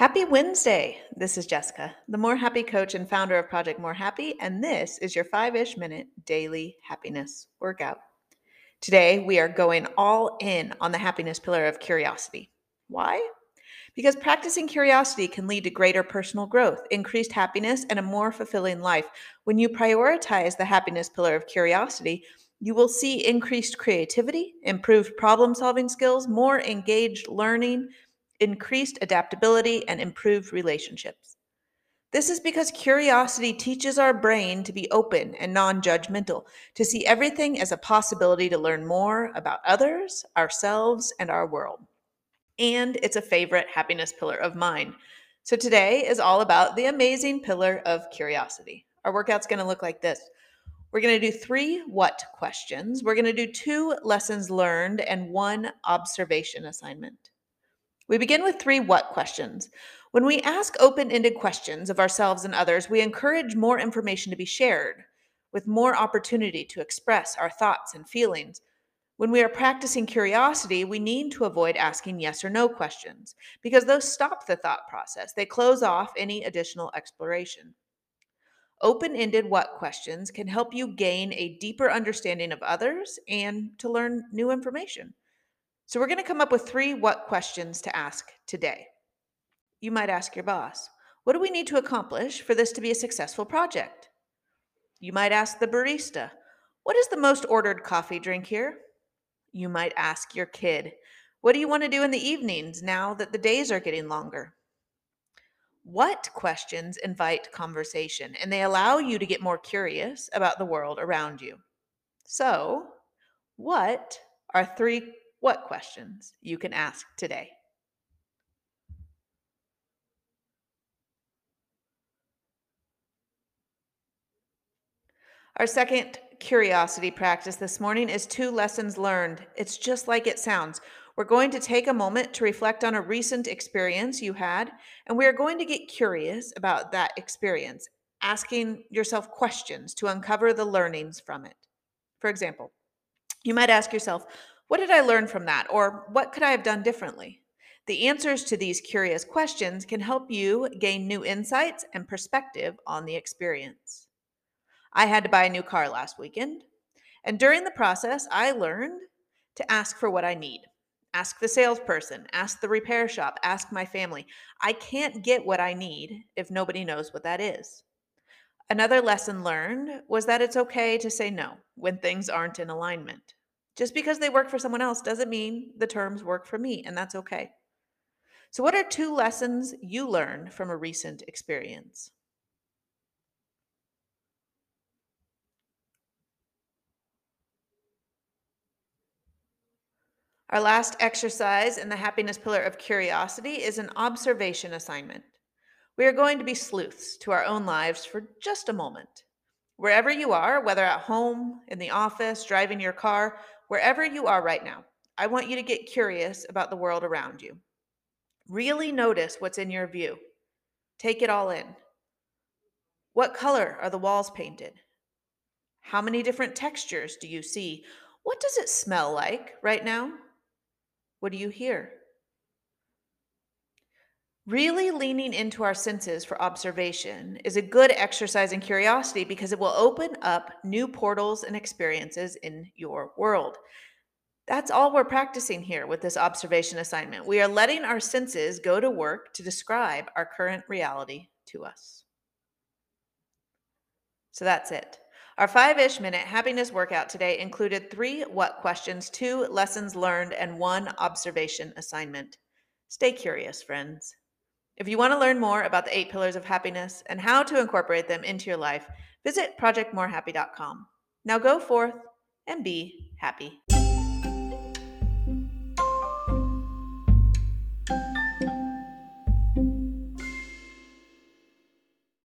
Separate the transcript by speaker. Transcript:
Speaker 1: Happy Wednesday. This is Jessica, the More Happy coach and founder of Project More Happy, and this is your five ish minute daily happiness workout. Today, we are going all in on the happiness pillar of curiosity. Why? Because practicing curiosity can lead to greater personal growth, increased happiness, and a more fulfilling life. When you prioritize the happiness pillar of curiosity, you will see increased creativity, improved problem solving skills, more engaged learning increased adaptability, and improved relationships. This is because curiosity teaches our brain to be open and non judgmental, to see everything as a possibility to learn more about others, ourselves, and our world. And it's a favorite happiness pillar of mine. So today is all about the amazing pillar of curiosity. Our workout's to look like this. We're going to do three what questions. We're going to do two lessons learned and one observation assignment. We begin with three what questions. When we ask open ended questions of ourselves and others, we encourage more information to be shared, with more opportunity to express our thoughts and feelings. When we are practicing curiosity, we need to avoid asking yes or no questions because those stop the thought process. They close off any additional exploration. Open ended what questions can help you gain a deeper understanding of others and to learn new information. So we're going to come up with three what questions to ask today. You might ask your boss, What do we need to accomplish for this to be a successful project? You might ask the barista, What is the most ordered coffee drink here? You might ask your kid, What do you want to do in the evenings now that the days are getting longer? What questions invite conversation and they allow you to get more curious about the world around you? So, what are three what questions you can ask today. Our second curiosity practice this morning is two lessons learned. It's just like it sounds. We're going to take a moment to reflect on a recent experience you had, and we are going to get curious about that experience, asking yourself questions to uncover the learnings from it. For example, you might ask yourself, what did I learn from that? Or what could I have done differently? The answers to these curious questions can help you gain new insights and perspective on the experience. I had to buy a new car last weekend, and during the process, I learned to ask for what I need. Ask the salesperson, ask the repair shop, ask my family. I can't get what I need if nobody knows what that is. Another lesson learned was that it's okay to say no when things aren't in alignment. Just because they work for someone else doesn't mean the terms work for me, and that's okay. So, what are two lessons you learned from a recent experience? Our last exercise in the happiness pillar of curiosity is an observation assignment. We are going to be sleuths to our own lives for just a moment. Wherever you are, whether at home, in the office, driving your car, Wherever you are right now, I want you to get curious about the world around you. Really notice what's in your view. Take it all in. What color are the walls painted? How many different textures do you see? What does it smell like right now? What do you hear? Really leaning into our senses for observation is a good exercise in curiosity because it will open up new portals and experiences in your world. That's all we're practicing here with this observation assignment. We are letting our senses go to work to describe our current reality to us. So that's it. Our five ish minute happiness workout today included three what questions, two lessons learned, and one observation assignment. Stay curious, friends. If you want to learn more about the eight pillars of happiness and how to incorporate them into your life, visit projectmorehappy.com. Now go forth and be happy.